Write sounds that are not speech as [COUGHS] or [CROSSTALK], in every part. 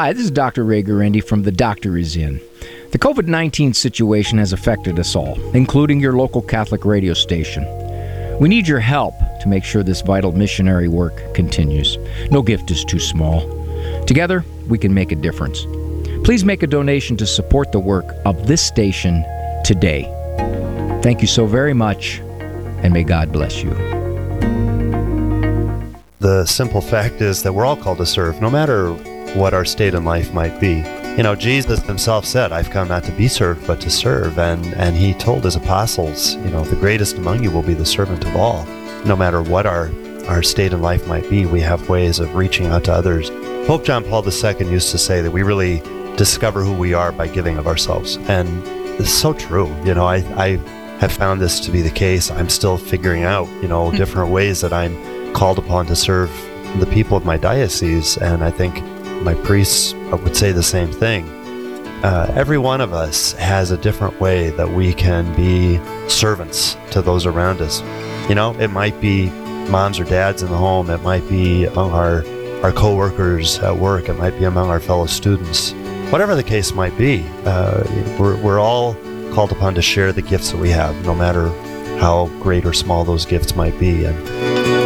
Hi, this is Dr. Ray Guarendi from The Doctor Is In. The COVID 19 situation has affected us all, including your local Catholic radio station. We need your help to make sure this vital missionary work continues. No gift is too small. Together, we can make a difference. Please make a donation to support the work of this station today. Thank you so very much, and may God bless you. The simple fact is that we're all called to serve, no matter what our state in life might be. You know, Jesus himself said, I've come not to be served, but to serve. And, and he told his apostles, you know, the greatest among you will be the servant of all. No matter what our, our state in life might be, we have ways of reaching out to others. Pope John Paul II used to say that we really discover who we are by giving of ourselves. And it's so true. You know, I, I have found this to be the case. I'm still figuring out, you know, hmm. different ways that I'm called upon to serve the people of my diocese. And I think my priests would say the same thing. Uh, every one of us has a different way that we can be servants to those around us. You know, it might be moms or dads in the home, it might be among our, our coworkers at work, it might be among our fellow students. Whatever the case might be, uh, we're, we're all called upon to share the gifts that we have, no matter how great or small those gifts might be. And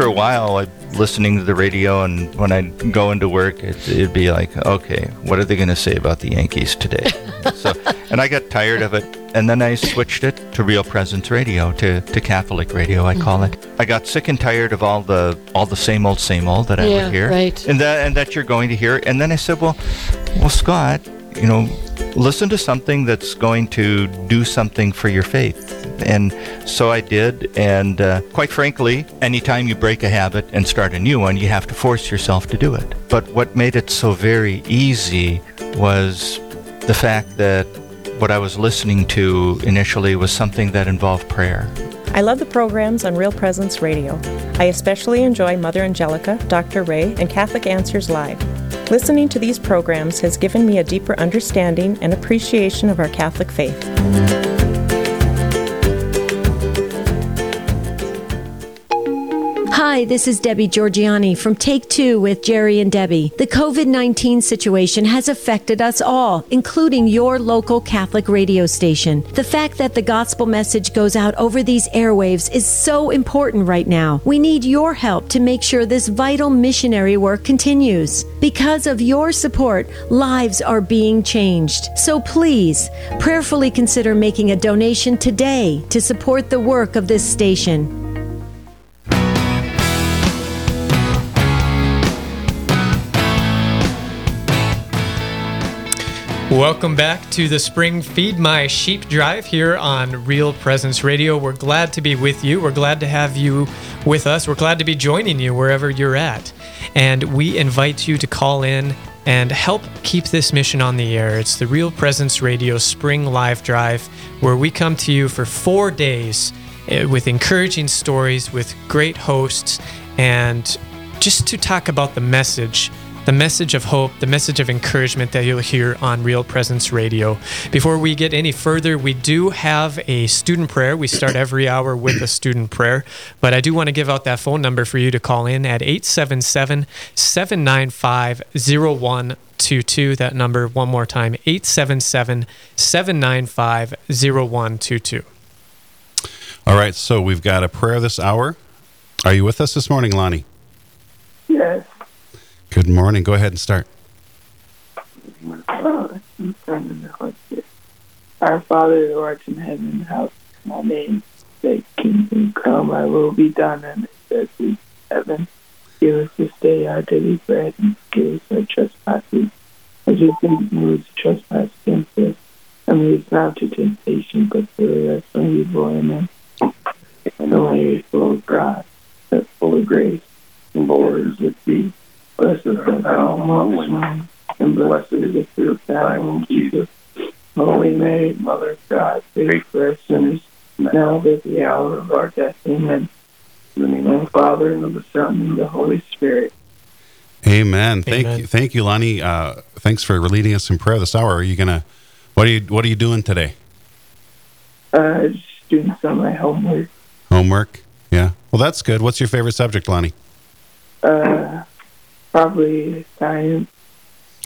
after a while, I listening to the radio, and when I go into work, it, would be like, okay, what are they going to say about the Yankees today? so, and I got tired of it, and then I switched it to Real Presence Radio, to, to Catholic radio, I mm-hmm. call it. I got sick and tired of all the all the same old, same old that I yeah, would hear, right. and that and that you're going to hear. And then I said, well, well, Scott, you know, listen to something that's going to do something for your faith. And so I did. And uh, quite frankly, anytime you break a habit and start a new one, you have to force yourself to do it. But what made it so very easy was the fact that what I was listening to initially was something that involved prayer. I love the programs on Real Presence Radio. I especially enjoy Mother Angelica, Dr. Ray, and Catholic Answers Live. Listening to these programs has given me a deeper understanding and appreciation of our Catholic faith. Hi, this is Debbie Georgianni from Take Two with Jerry and Debbie. The COVID 19 situation has affected us all, including your local Catholic radio station. The fact that the gospel message goes out over these airwaves is so important right now. We need your help to make sure this vital missionary work continues. Because of your support, lives are being changed. So please, prayerfully consider making a donation today to support the work of this station. Welcome back to the Spring Feed My Sheep Drive here on Real Presence Radio. We're glad to be with you. We're glad to have you with us. We're glad to be joining you wherever you're at. And we invite you to call in and help keep this mission on the air. It's the Real Presence Radio Spring Live Drive, where we come to you for four days eh, with encouraging stories, with great hosts, and just to talk about the message the message of hope, the message of encouragement that you'll hear on Real Presence Radio. Before we get any further, we do have a student prayer. We start [COUGHS] every hour with a student prayer, but I do want to give out that phone number for you to call in at 877 795 0122. That number, one more time, 877 795 0122. All right, so we've got a prayer this hour. Are you with us this morning, Lonnie? Yes. Good morning. Go ahead and start. Our Father who art in heaven, hallowed be thy name. Thy kingdom come, thy will be done on earth as in heaven. Give us this day our daily bread and forgive us our trespasses, as we forgive those who trespass against us. And lead us not to temptation, but deliver us from evil. Amen. And the way is full of God, that full of grace, and the Lord is with thee. Blessed art thou among women, and blessed is the fruit of thy womb, Jesus. Holy Mary, Mother of God, pray for us sinners, now at the hour of our death. Amen. In the name of the Father, and of the Son, and of the Holy Spirit. Amen. Thank Amen. you, thank you, Lonnie. Uh, thanks for leading us in prayer this hour. Are you gonna? What are you What are you doing today? Uh, just doing some of my homework. Homework. Yeah. Well, that's good. What's your favorite subject, Lonnie? Uh, Probably science.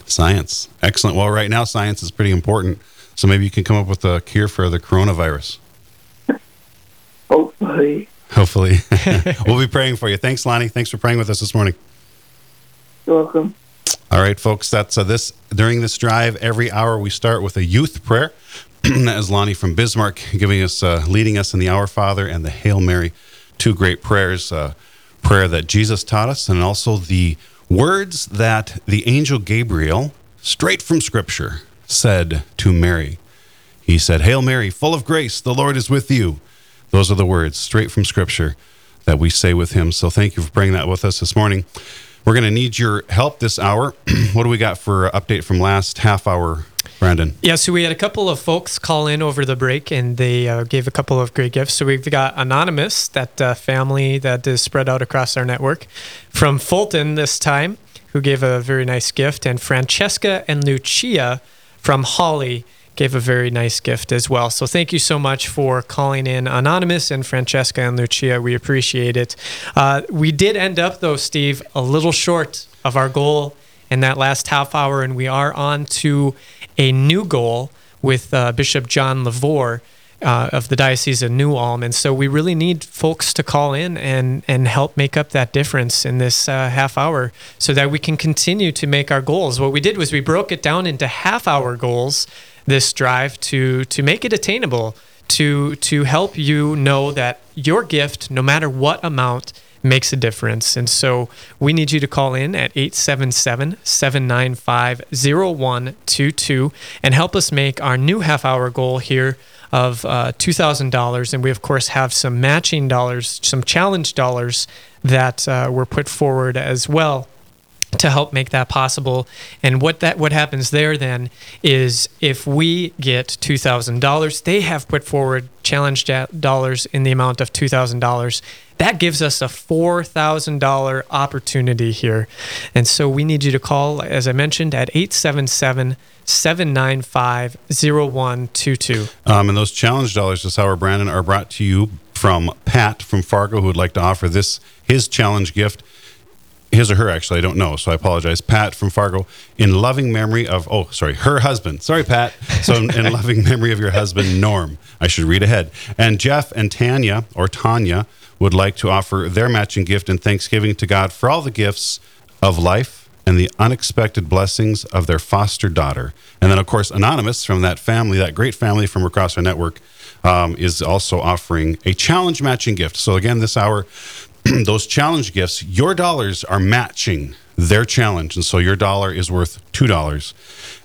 Science. Excellent. Well, right now, science is pretty important. So maybe you can come up with a cure for the coronavirus. [LAUGHS] Hopefully. Hopefully. [LAUGHS] [LAUGHS] we'll be praying for you. Thanks, Lonnie. Thanks for praying with us this morning. You're welcome. All right, folks. That's uh, this during this drive. Every hour we start with a youth prayer. [CLEARS THROAT] that is Lonnie from Bismarck giving us, uh, leading us in the Our Father and the Hail Mary, two great prayers. Uh, prayer that Jesus taught us, and also the words that the angel Gabriel, straight from Scripture, said to Mary. He said, "Hail Mary, full of grace, the Lord is with you." Those are the words straight from Scripture that we say with him. So thank you for bringing that with us this morning. We're going to need your help this hour. [CLEARS THROAT] what do we got for update from last half hour, Brandon? Yeah, so we had a couple of folks call in over the break and they uh, gave a couple of great gifts. So we've got Anonymous, that uh, family that is spread out across our network, from Fulton this time, who gave a very nice gift, and Francesca and Lucia from Holly gave a very nice gift as well. So thank you so much for calling in Anonymous and Francesca and Lucia. We appreciate it. Uh, we did end up, though, Steve, a little short of our goal in that last half hour, and we are on to a new goal with uh, Bishop John LeVoir. Uh, of the Diocese of New Ulm. And so we really need folks to call in and, and help make up that difference in this uh, half hour so that we can continue to make our goals. What we did was we broke it down into half hour goals this drive to to make it attainable to to help you know that your gift no matter what amount makes a difference and so we need you to call in at 877-795-0122 and help us make our new half hour goal here of uh, $2000 and we of course have some matching dollars some challenge dollars that uh, were put forward as well to help make that possible. And what that what happens there then is if we get two thousand dollars, they have put forward challenge dollars in the amount of two thousand dollars. That gives us a four thousand dollar opportunity here, and so we need you to call, as I mentioned, at 877 795 0122. Um, and those challenge dollars this hour, Brandon, are brought to you from Pat from Fargo, who would like to offer this his challenge gift his or her actually i don't know so i apologize. Pat from fargo in loving memory of oh sorry her husband. Sorry pat. So in, in loving memory of your husband norm. I should read ahead. And jeff and tanya or tanya would like to offer their matching gift in thanksgiving to god for all the gifts of life and the unexpected blessings of their foster daughter. And then of course anonymous from that family that great family from across our network um, is also offering a challenge matching gift. So again this hour [CLEARS THROAT] those challenge gifts, your dollars are matching their challenge. And so your dollar is worth $2.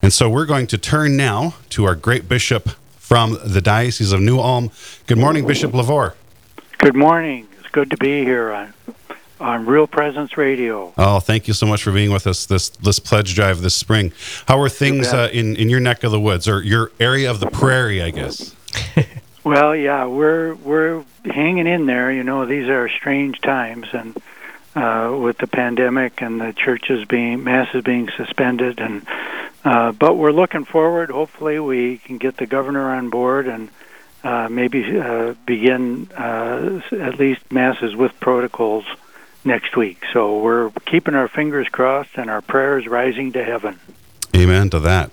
And so we're going to turn now to our great bishop from the Diocese of New Ulm. Good morning, Bishop LeVoir. Good morning. It's good to be here on, on Real Presence Radio. Oh, thank you so much for being with us this, this pledge drive this spring. How are things uh, in, in your neck of the woods or your area of the prairie, I guess? [LAUGHS] Well, yeah, we're we're hanging in there. You know, these are strange times, and uh, with the pandemic and the churches being masses being suspended, and uh, but we're looking forward. Hopefully, we can get the governor on board and uh, maybe uh, begin uh, at least masses with protocols next week. So we're keeping our fingers crossed and our prayers rising to heaven. Amen to that.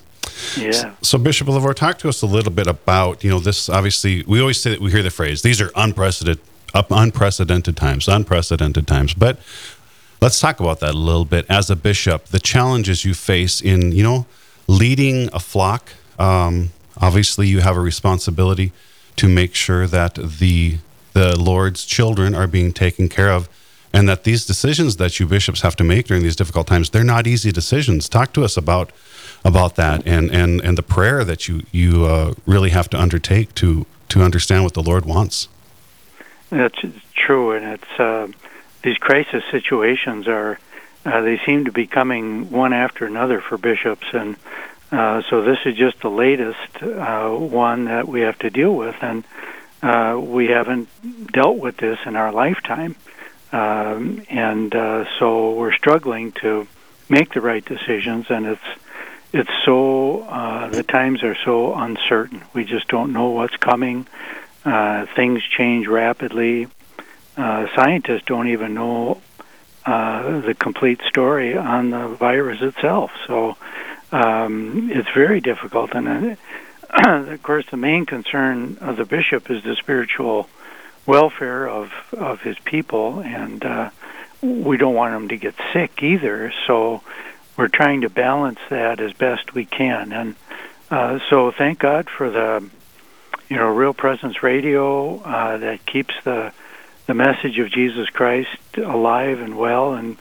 Yeah. So, Bishop LeVoir, talk to us a little bit about, you know, this obviously, we always say that we hear the phrase, these are unprecedented, unprecedented times, unprecedented times. But let's talk about that a little bit. As a bishop, the challenges you face in, you know, leading a flock. Um, obviously, you have a responsibility to make sure that the the Lord's children are being taken care of and that these decisions that you bishops have to make during these difficult times they're not easy decisions talk to us about about that and and and the prayer that you you uh, really have to undertake to to understand what the Lord wants. That's true, and it's uh, these crisis situations are uh, they seem to be coming one after another for bishops, and uh, so this is just the latest uh, one that we have to deal with, and uh, we haven't dealt with this in our lifetime, um, and so we're struggling to make the right decisions, and it's it's so uh, the times are so uncertain. We just don't know what's coming. Uh, things change rapidly. Uh, scientists don't even know uh, the complete story on the virus itself. So um, it's very difficult, and uh, [CLEARS THROAT] of course, the main concern of the bishop is the spiritual welfare of of his people, and uh, we don't want them to get sick either. So we're trying to balance that as best we can, and uh, so thank God for the you know Real Presence Radio uh, that keeps the the message of Jesus Christ alive and well in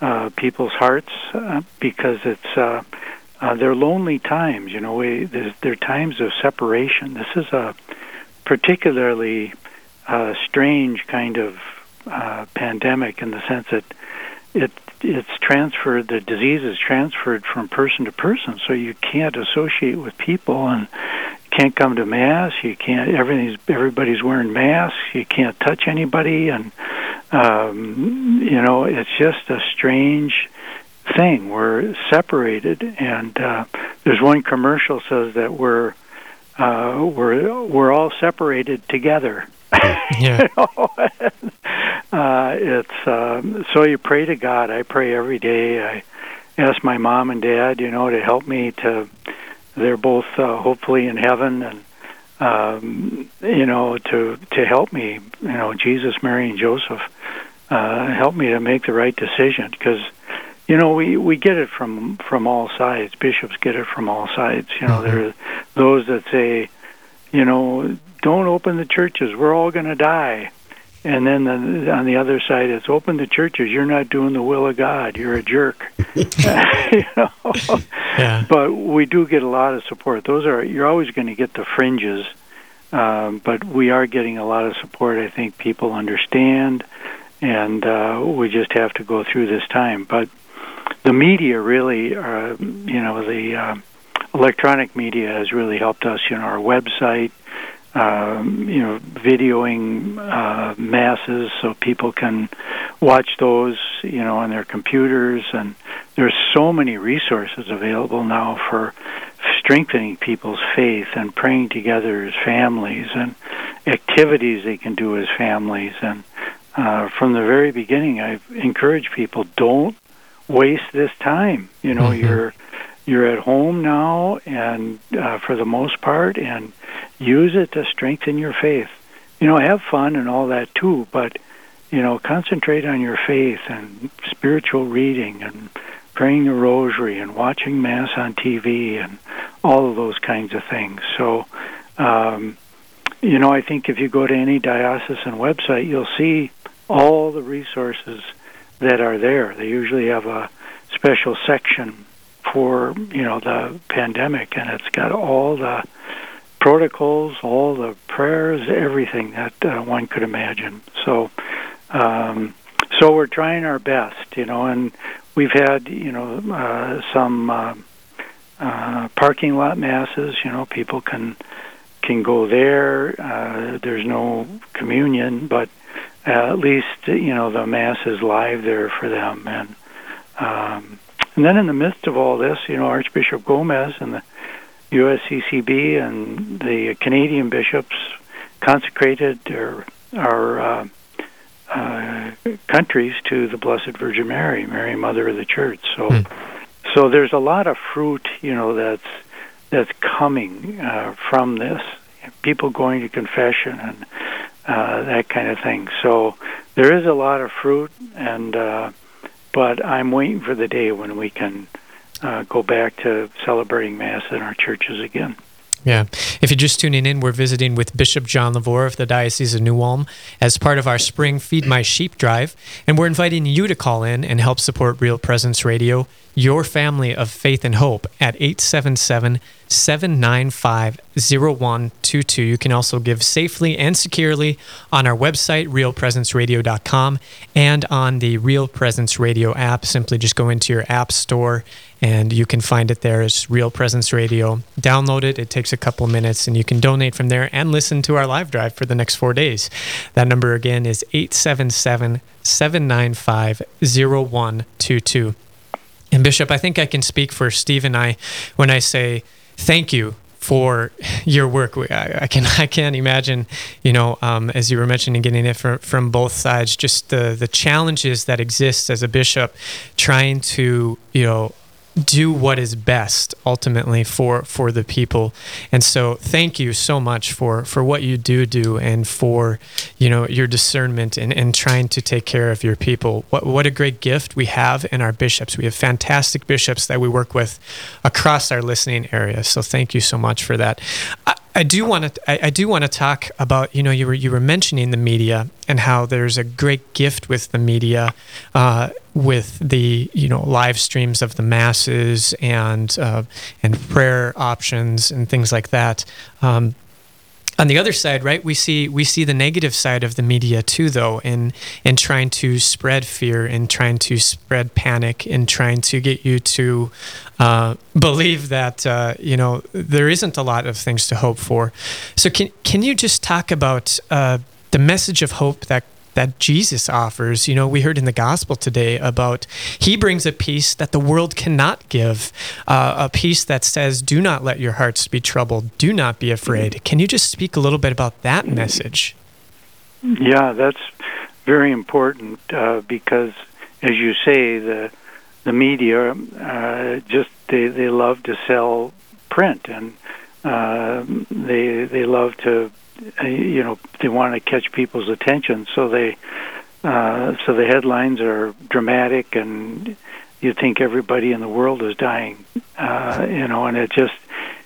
uh, people's hearts uh, because it's uh, uh, they're lonely times. You know, we, they're times of separation. This is a particularly strange kind of pandemic in the sense that it it's transferred. The disease is transferred from person to person, so you can't associate with people and can't come to mass. You can't. Everything's everybody's wearing masks. You can't touch anybody, and um, you know it's just a strange thing. We're separated, and uh, there's one commercial says that we're uh, we're we're all separated together. Yeah. [LAUGHS] you know? Uh, it's um, so you pray to God. I pray every day. I ask my mom and dad, you know, to help me to. They're both uh, hopefully in heaven, and um, you know, to to help me. You know, Jesus, Mary, and Joseph, uh, help me to make the right decision because you know we we get it from from all sides bishops get it from all sides you know there are those that say you know don't open the churches we're all going to die and then the, on the other side it's open the churches. You're not doing the will of god. You're a jerk. [LAUGHS] [LAUGHS] You know? Yeah. but we do get a lot of support. Those are you're always going to get the fringes um, but we are getting a lot of support. I think people understand and uh, we just have to go through this time. But the media really, uh, you know, the uh, electronic media has really helped us. You know, our website, um, you know, videoing uh, masses so people can watch those, you know, on their computers. And there's so many resources available now for strengthening people's faith and praying together as families and activities they can do as families. And uh, from the very beginning, I've encouraged people don't waste this time. You know, Mhm. you're you're at home now, and uh, for the most part, and use it to strengthen your faith. You know, have fun and all that too, but you know, concentrate on your faith and spiritual reading and praying the rosary and watching mass on TV and all of those kinds of things. So, um, you know, I think if you go to any diocesan website, you'll see all the resources that are there. They usually have a special section for you know the pandemic, and it's got all the protocols, all the prayers, everything that uh, one could imagine. So, um, so we're trying our best, you know, and we've had you know uh, some uh, uh, parking lot masses. You know, people can can go there. Uh, there's no communion, but uh, at least you know the mass is live there for them and um, and then in the midst of all this you know archbishop gomez and the usccb and the canadian bishops consecrated their our uh, uh, countries to the blessed virgin mary mary mother of the church. So so there's a lot of fruit you know that's that's coming uh, from this. People going to confession and uh, that kind of thing. So there is a lot of fruit, and uh, but I'm waiting for the day when we can uh, go back to celebrating Mass in our churches again. Yeah. If you're just tuning in, we're visiting with Bishop John LeVoir of the Diocese of New Ulm as part of our spring Feed My Sheep drive. And we're inviting you to call in and help support Real Presence Radio, your family of faith and hope, at 877 795 0122. You can also give safely and securely on our website, realpresenceradio.com, and on the Real Presence Radio app. Simply just go into your app store and you can find it there as Real Presence Radio. Download it, it takes a couple minutes, and you can donate from there and listen to our live drive for the next four days. That number again is 877 795 0122. And Bishop, I think I can speak for Steve and I when I say thank you for your work. I, I, can [LAUGHS] I can't imagine, you know, um, as you were mentioning, getting it from from both sides, just the the challenges that exist as a bishop, trying to you know do what is best ultimately for for the people. And so thank you so much for for what you do do and for you know your discernment and, and trying to take care of your people. What what a great gift we have in our bishops. We have fantastic bishops that we work with across our listening area. So thank you so much for that. I, I do want to. I, I, do want to talk about. You know, you were you were mentioning the media and how there's a great gift with the media, uh, with the you know live streams of the masses and uh, and prayer options and things like that. Um, on the other side, right, we see we see the negative side of the media too, though, in in trying to spread fear, in trying to spread panic, in trying to get you to uh, believe that uh, you know there isn't a lot of things to hope for. So can can you just talk about uh, the message of hope that that Jesus offers. You know, we heard in the gospel today about he brings a peace that the world cannot give, uh, a peace that says, "Do not let your hearts be troubled. Do not be afraid." Can you just speak a little bit about that message? Yeah, that's very important uh, because, as you say, the the media uh, just they they love to sell print and uh, they they love to you know they want to catch people's attention, so they uh, so the headlines are dramatic, and you think everybody in the world is dying, uh, you know, and it just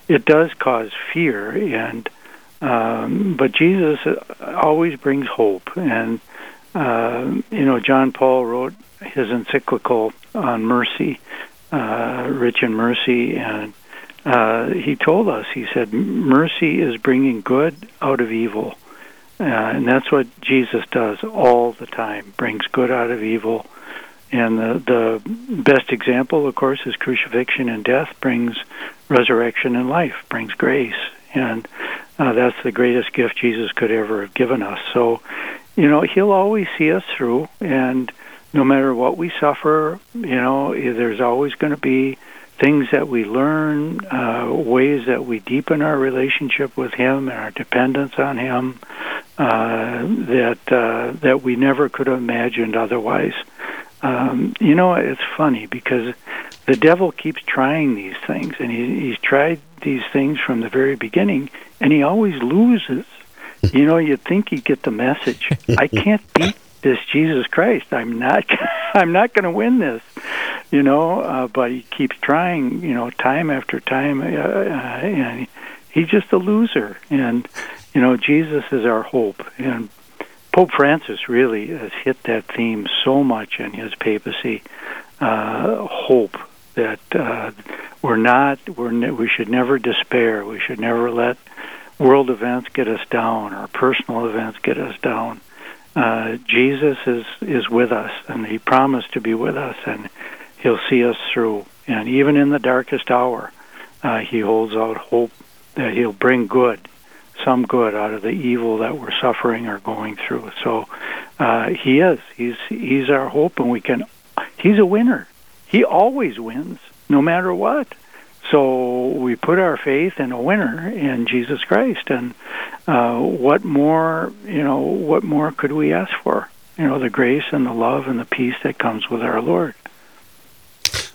it does cause fear, and um, but Jesus always brings hope, and uh, you know John Paul wrote his encyclical on mercy, uh, rich in mercy, and uh, he told us, he said, mercy is bringing good out of evil. Uh, and that's what Jesus does all the time, brings good out of evil. And the, the best example, of course, is crucifixion and death brings resurrection and life, brings grace. And uh, that's the greatest gift Jesus could ever have given us. So, you know, He'll always see us through. And no matter what we suffer, you know, there's always going to be things that we learn, uh, ways that we deepen our relationship with Him and our dependence on Him uh, that uh, that we never could have imagined otherwise. Um, you know, it's funny because the devil keeps trying these things, and he, he's tried these things from the very beginning, and he always loses. You know, you'd think he'd get the message. [LAUGHS] I can't beat this Jesus Christ. I'm not. [LAUGHS] I'm not going to win this you know, uh, but he keeps trying, you know, time after time, uh, uh, and he's just a loser. And you know, Jesus is our hope, and Pope Francis really has hit that theme so much in his papacy. Uh, hope that uh, we're not, we're ne- we should never despair. We should never let world events get us down or personal events get us down. Uh, Jesus is is with us, and He promised to be with us, and He'll see us through. And even in the darkest hour, uh, He holds out hope that He'll bring good, some good out of the evil that we're suffering or going through. So uh, He is. He's He's our hope, and we can. He's a winner. He always wins, no matter what. So we put our faith in a winner in Jesus Christ, and uh, what more, you know, what more could we ask for? You know, the grace and the love and the peace that comes with our Lord.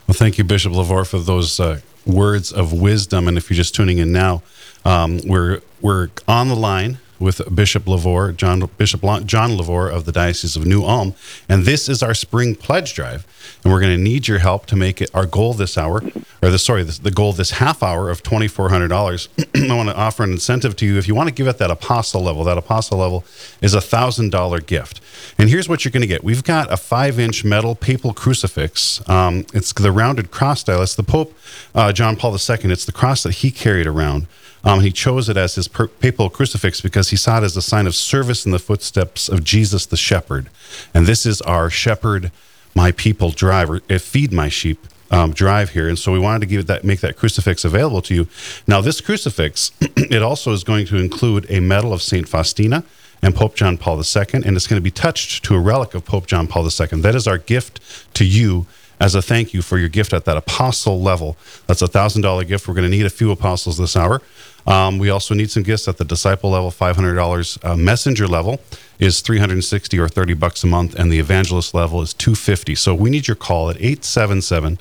Well, thank you, Bishop LeVoir, for those uh, words of wisdom. And if you're just tuning in now, um, we're we're on the line with Bishop LeVoir, John Bishop John LeVoir of the Diocese of New Ulm, and this is our spring pledge drive, and we're going to need your help to make it our goal this hour, or the sorry, this, the goal this half hour of twenty four hundred dollars. [CLEARS THROAT] I want to offer an incentive to you if you want to give at that apostle level. That apostle level is a thousand dollar gift. And here's what you're going to get. We've got a five inch metal papal crucifix. Um, it's the rounded cross style. It's the Pope uh, John Paul II. It's the cross that he carried around. Um, he chose it as his per- papal crucifix because he saw it as a sign of service in the footsteps of Jesus the shepherd. And this is our shepherd, my people drive, or uh, feed my sheep um, drive here. And so we wanted to give that, make that crucifix available to you. Now, this crucifix, [CLEARS THROAT] it also is going to include a medal of St. Faustina and Pope John Paul II, and it's going to be touched to a relic of Pope John Paul II. That is our gift to you as a thank you for your gift at that apostle level. That's a thousand dollar gift. We're going to need a few apostles this hour. Um, we also need some gifts at the disciple level, $500. Uh, messenger level is 360 or 30 bucks a month, and the evangelist level is 250. So we need your call at 877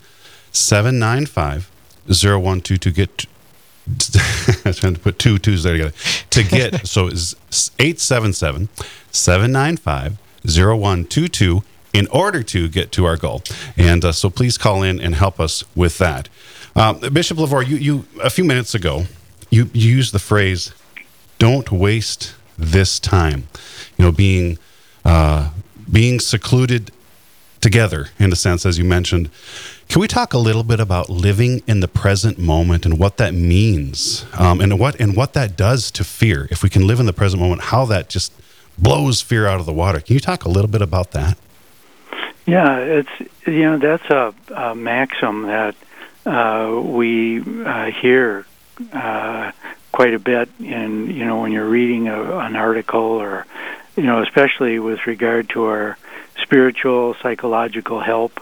795 0122 get [LAUGHS] I was trying to put two twos there together to get [LAUGHS] so it's 877 795 0122 in order to get to our goal and uh, so please call in and help us with that um, bishop LeVoir you, you a few minutes ago you, you used the phrase don't waste this time you know being uh, being secluded together in a sense as you mentioned can we talk a little bit about living in the present moment and what that means, um, and what and what that does to fear? If we can live in the present moment, how that just blows fear out of the water. Can you talk a little bit about that? Yeah, it's you know that's a, a maxim that uh, we uh, hear uh, quite a bit in you know when you're reading a, an article or you know especially with regard to our spiritual psychological help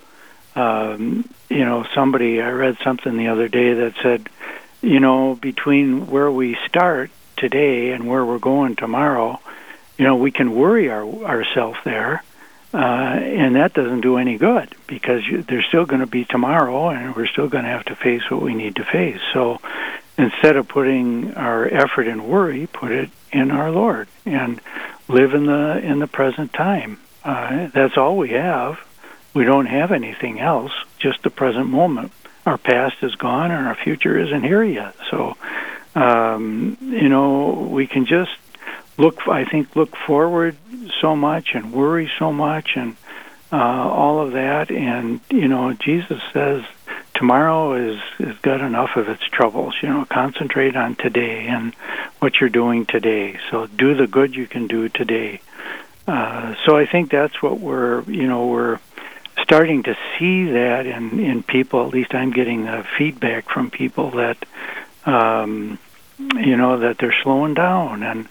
um, you know, somebody, I read something the other day that said, you know, between where we start today and where we're going tomorrow, you know, we can worry our, ourselves there, uh, and that doesn't do any good because you, there's still going to be tomorrow, and we're still going to have to face what we need to face. So instead of putting our effort in worry, put it in our Lord and live in the in the present time. Uh, that's all we have we don't have anything else, just the present moment. Our past is gone and our future isn't here yet. So, um, you know, we can just look, I think, look forward so much and worry so much and uh, all of that. And, you know, Jesus says, tomorrow is is got enough of its troubles. You know, concentrate on today and what you're doing today. So do the good you can do today. Uh, so I think that's what we're you know we're starting to see that in in people. At least I'm getting the feedback from people that um, you know that they're slowing down and.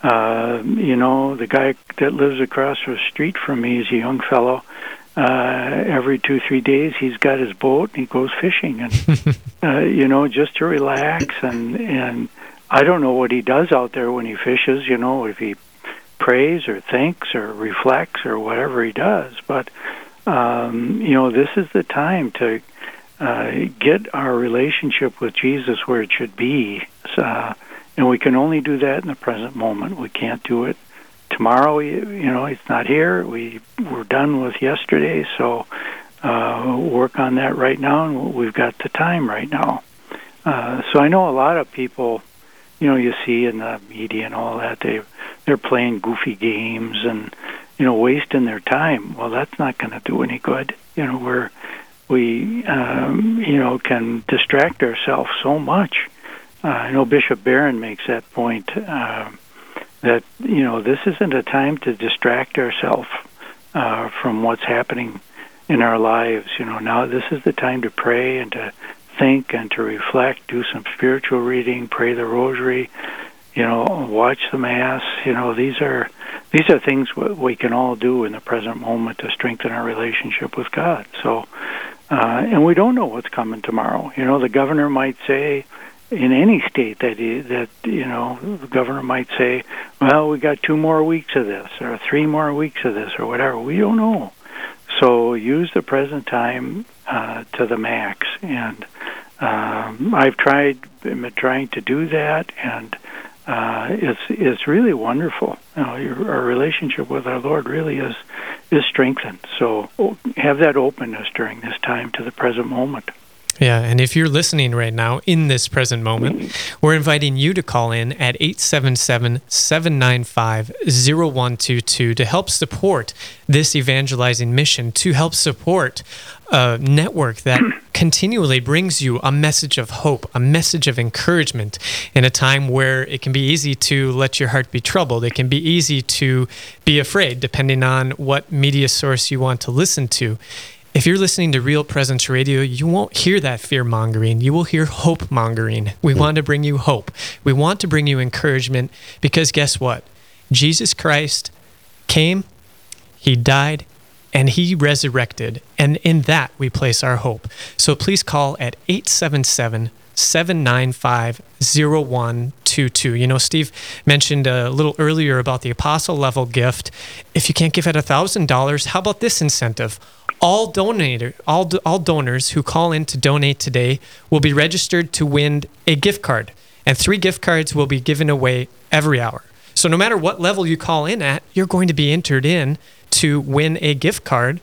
Uh, you know, the guy that lives across the street from me is a young fellow. Uh, every two, three days, he's got his boat and he goes fishing, and [LAUGHS] uh, you know, just to relax. And and I don't know what he does out there when he fishes. You know, if he prays or thinks or reflects or whatever he does, but um, you know, this is the time to uh, get our relationship with Jesus where it should be. Uh, and we can only do that in the present moment. We can't do it tomorrow. You, you know, it's not here. We we're done with yesterday, so uh, work on that right now, and we've got the time right now. Uh, so I know a lot of people, you know, you see in the media and all that they they're playing goofy games and you know, wasting their time. Well, that's not going to do any good. You know, we're we um, you know can distract ourselves so much. Uh, I know Bishop Barron makes that point uh, that you know this isn't a time to distract ourselves uh, from what's happening in our lives. You know, now this is the time to pray and to think and to reflect, do some spiritual reading, pray the rosary, you know, watch the mass. You know, these are these are things we can all do in the present moment to strengthen our relationship with God. So, uh, and we don't know what's coming tomorrow. You know, the governor might say in any state that that you know the governor might say, "Well, we got two more weeks of this, or three more weeks of this, or whatever." We don't know. So use the present time uh, to the max, and um, I've tried, been trying to do that, and uh, it's it's really wonderful. You know, your, our relationship with our Lord really is is strengthened. So have that openness during this time to the present moment. Yeah, and if you're listening right now in this present moment, we're inviting you to call in at 877 795 0122 to help support this evangelizing mission, to help support a network that [CLEARS THROAT] continually brings you a message of hope, a message of encouragement in a time where it can be easy to let your heart be troubled. It can be easy to be afraid, depending on what media source you want to listen to. If you're listening to Real Presence Radio, you won't hear that fear mongering. You will hear hope mongering. We want to bring you hope. We want to bring you encouragement because guess what? Jesus Christ came, He died, and He resurrected. And in that we place our hope. So please call at 877 795 0122. You know, Steve mentioned a little earlier about the apostle level gift. If you can't give at $1,000, how about this incentive? All donator, all, all donors who call in to donate today will be registered to win a gift card, and three gift cards will be given away every hour. So no matter what level you call in at, you're going to be entered in to win a gift card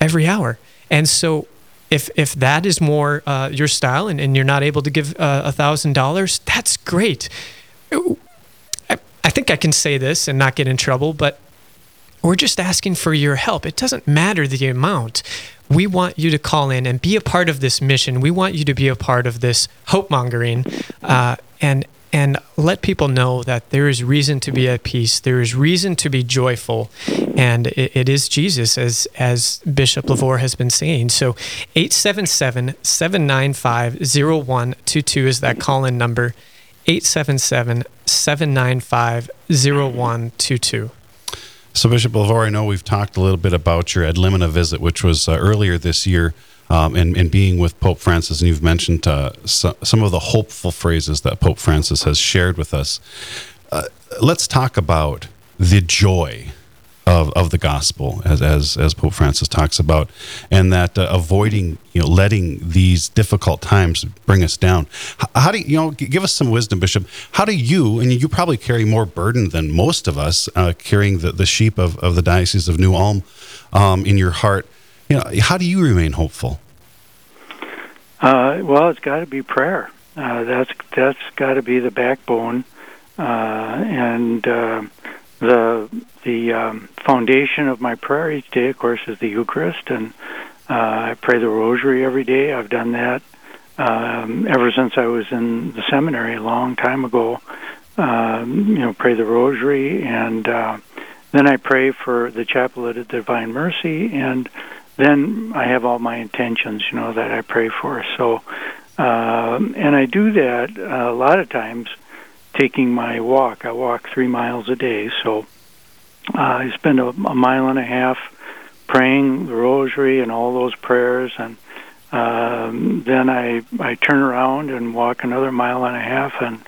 every hour. And so if if that is more uh, your style and, and you're not able to give uh, a thousand dollars, that's great. I, I think I can say this and not get in trouble, but we're just asking for your help. It doesn't matter the amount. We want you to call in and be a part of this mission. We want you to be a part of this hope mongering, uh, and and let people know that there is reason to be at peace. There is reason to be joyful, and it, it is Jesus, as as Bishop LeVoir has been saying. So, 877-795-0122 is that call-in number. 877-795-0122. So, Bishop LeVoir, I know we've talked a little bit about your Ad Limina visit, which was uh, earlier this year, um, and, and being with Pope Francis, and you've mentioned uh, so, some of the hopeful phrases that Pope Francis has shared with us. Uh, let's talk about the joy of, of the gospel, as, as, as Pope Francis talks about, and that uh, avoiding, you know, letting these difficult times bring us down. How, how do you, know, give us some wisdom, Bishop? How do you, and you probably carry more burden than most of us, uh, carrying the, the sheep of, of the Diocese of New Ulm um, in your heart, you know, how do you remain hopeful? Uh, well, it's got to be prayer. Uh, that's that's got to be the backbone, uh, and uh, the the um, foundation of my prayer each day, of course, is the Eucharist, and uh, I pray the Rosary every day. I've done that um, ever since I was in the seminary a long time ago. Um, you know, pray the Rosary, and uh, then I pray for the Chaplet of Divine Mercy, and then I have all my intentions, you know, that I pray for. So, uh, and I do that a lot of times taking my walk. I walk three miles a day, so uh, I spend a, a mile and a half praying the Rosary and all those prayers, and um, then I I turn around and walk another mile and a half, and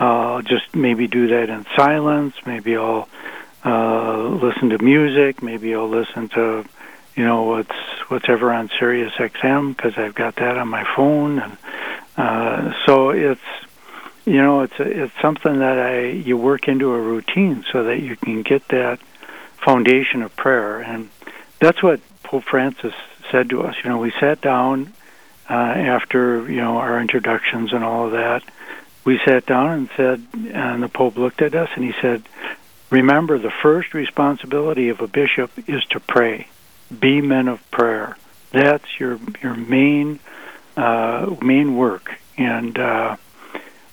uh, I'll just maybe do that in silence. Maybe I'll uh, listen to music. Maybe I'll listen to you know what's what's ever on Sirius XM because I've got that on my phone, and uh, so it's you know it's a, it's something that I you work into a routine so that you can get that foundation of prayer, and that's what Pope Francis said to us. You know, we sat down uh, after you know our introductions and all of that. We sat down and said, and the Pope looked at us and he said, "Remember, the first responsibility of a bishop is to pray." be men of prayer. That's your your main uh, main work, and uh,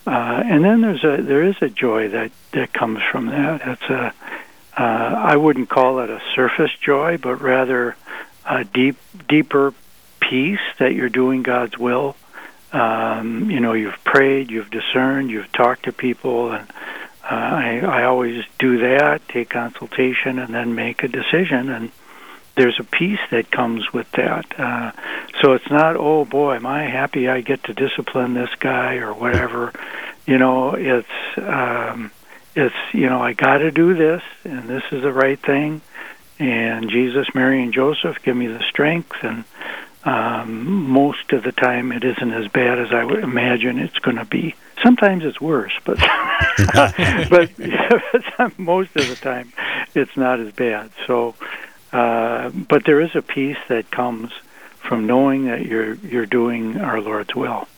uh, and then there's a there is a joy that that comes from that. It's a uh, I wouldn't call it a surface joy, but rather a deep deeper peace that you're doing God's will. Um, you know, you've prayed, you've discerned, you've talked to people, and uh, I, I always do that, take consultation, and then make a decision. And there's a peace that comes with that. Uh, so it's not, oh boy, am I happy I get to discipline this guy or whatever. You know, it's um, it's you know I got to do this, and this is the right thing. And Jesus, Mary, and Joseph give me the strength, and um, most of the time it isn't as bad as I would imagine it's going to be. Sometimes it's worse, but [LAUGHS] [LAUGHS] but most of the time it's not as bad. So uh, but there is a peace that comes from knowing that you're you're doing our Lord's will.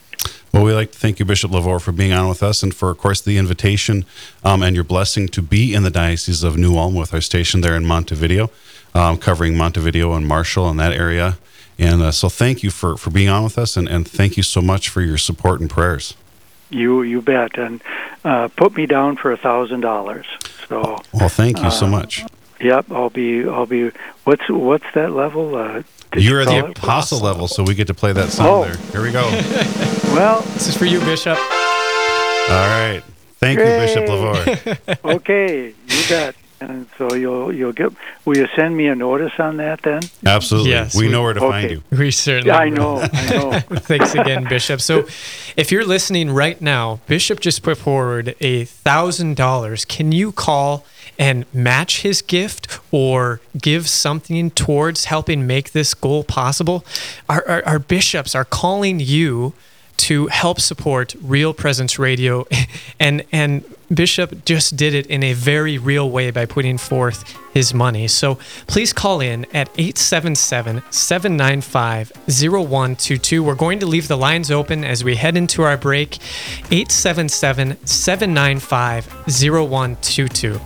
Well, we'd like to thank you, Bishop LeVoir, for being on with us and for, of course, the invitation um, and your blessing to be in the Diocese of New Ulm with our station there in Montevideo, um, covering Montevideo and Marshall and that area. And uh, so thank you for, for being on with us and, and thank you so much for your support and prayers. You you bet, and uh, put me down for a thousand dollars. So well, thank you so uh, much. Yep, I'll be. I'll be. What's what's that level? Uh, You're at the apostle level, so we get to play that song oh. there. Here we go. [LAUGHS] well, this is for you, Bishop. All right. Thank Great. you, Bishop LeVoir. [LAUGHS] okay, you got. And so you'll you'll get. Will you send me a notice on that then? Absolutely. Yes, we we- know where to find you. We certainly. I know. I know. [LAUGHS] Thanks again, Bishop. So, if you're listening right now, Bishop just put forward a thousand dollars. Can you call and match his gift or give something towards helping make this goal possible? Our, our, our bishops are calling you to help support Real Presence Radio, [LAUGHS] and and Bishop just did it in a very real way by putting forth his money. So please call in at 877 795 0122. We're going to leave the lines open as we head into our break. 877 795 0122.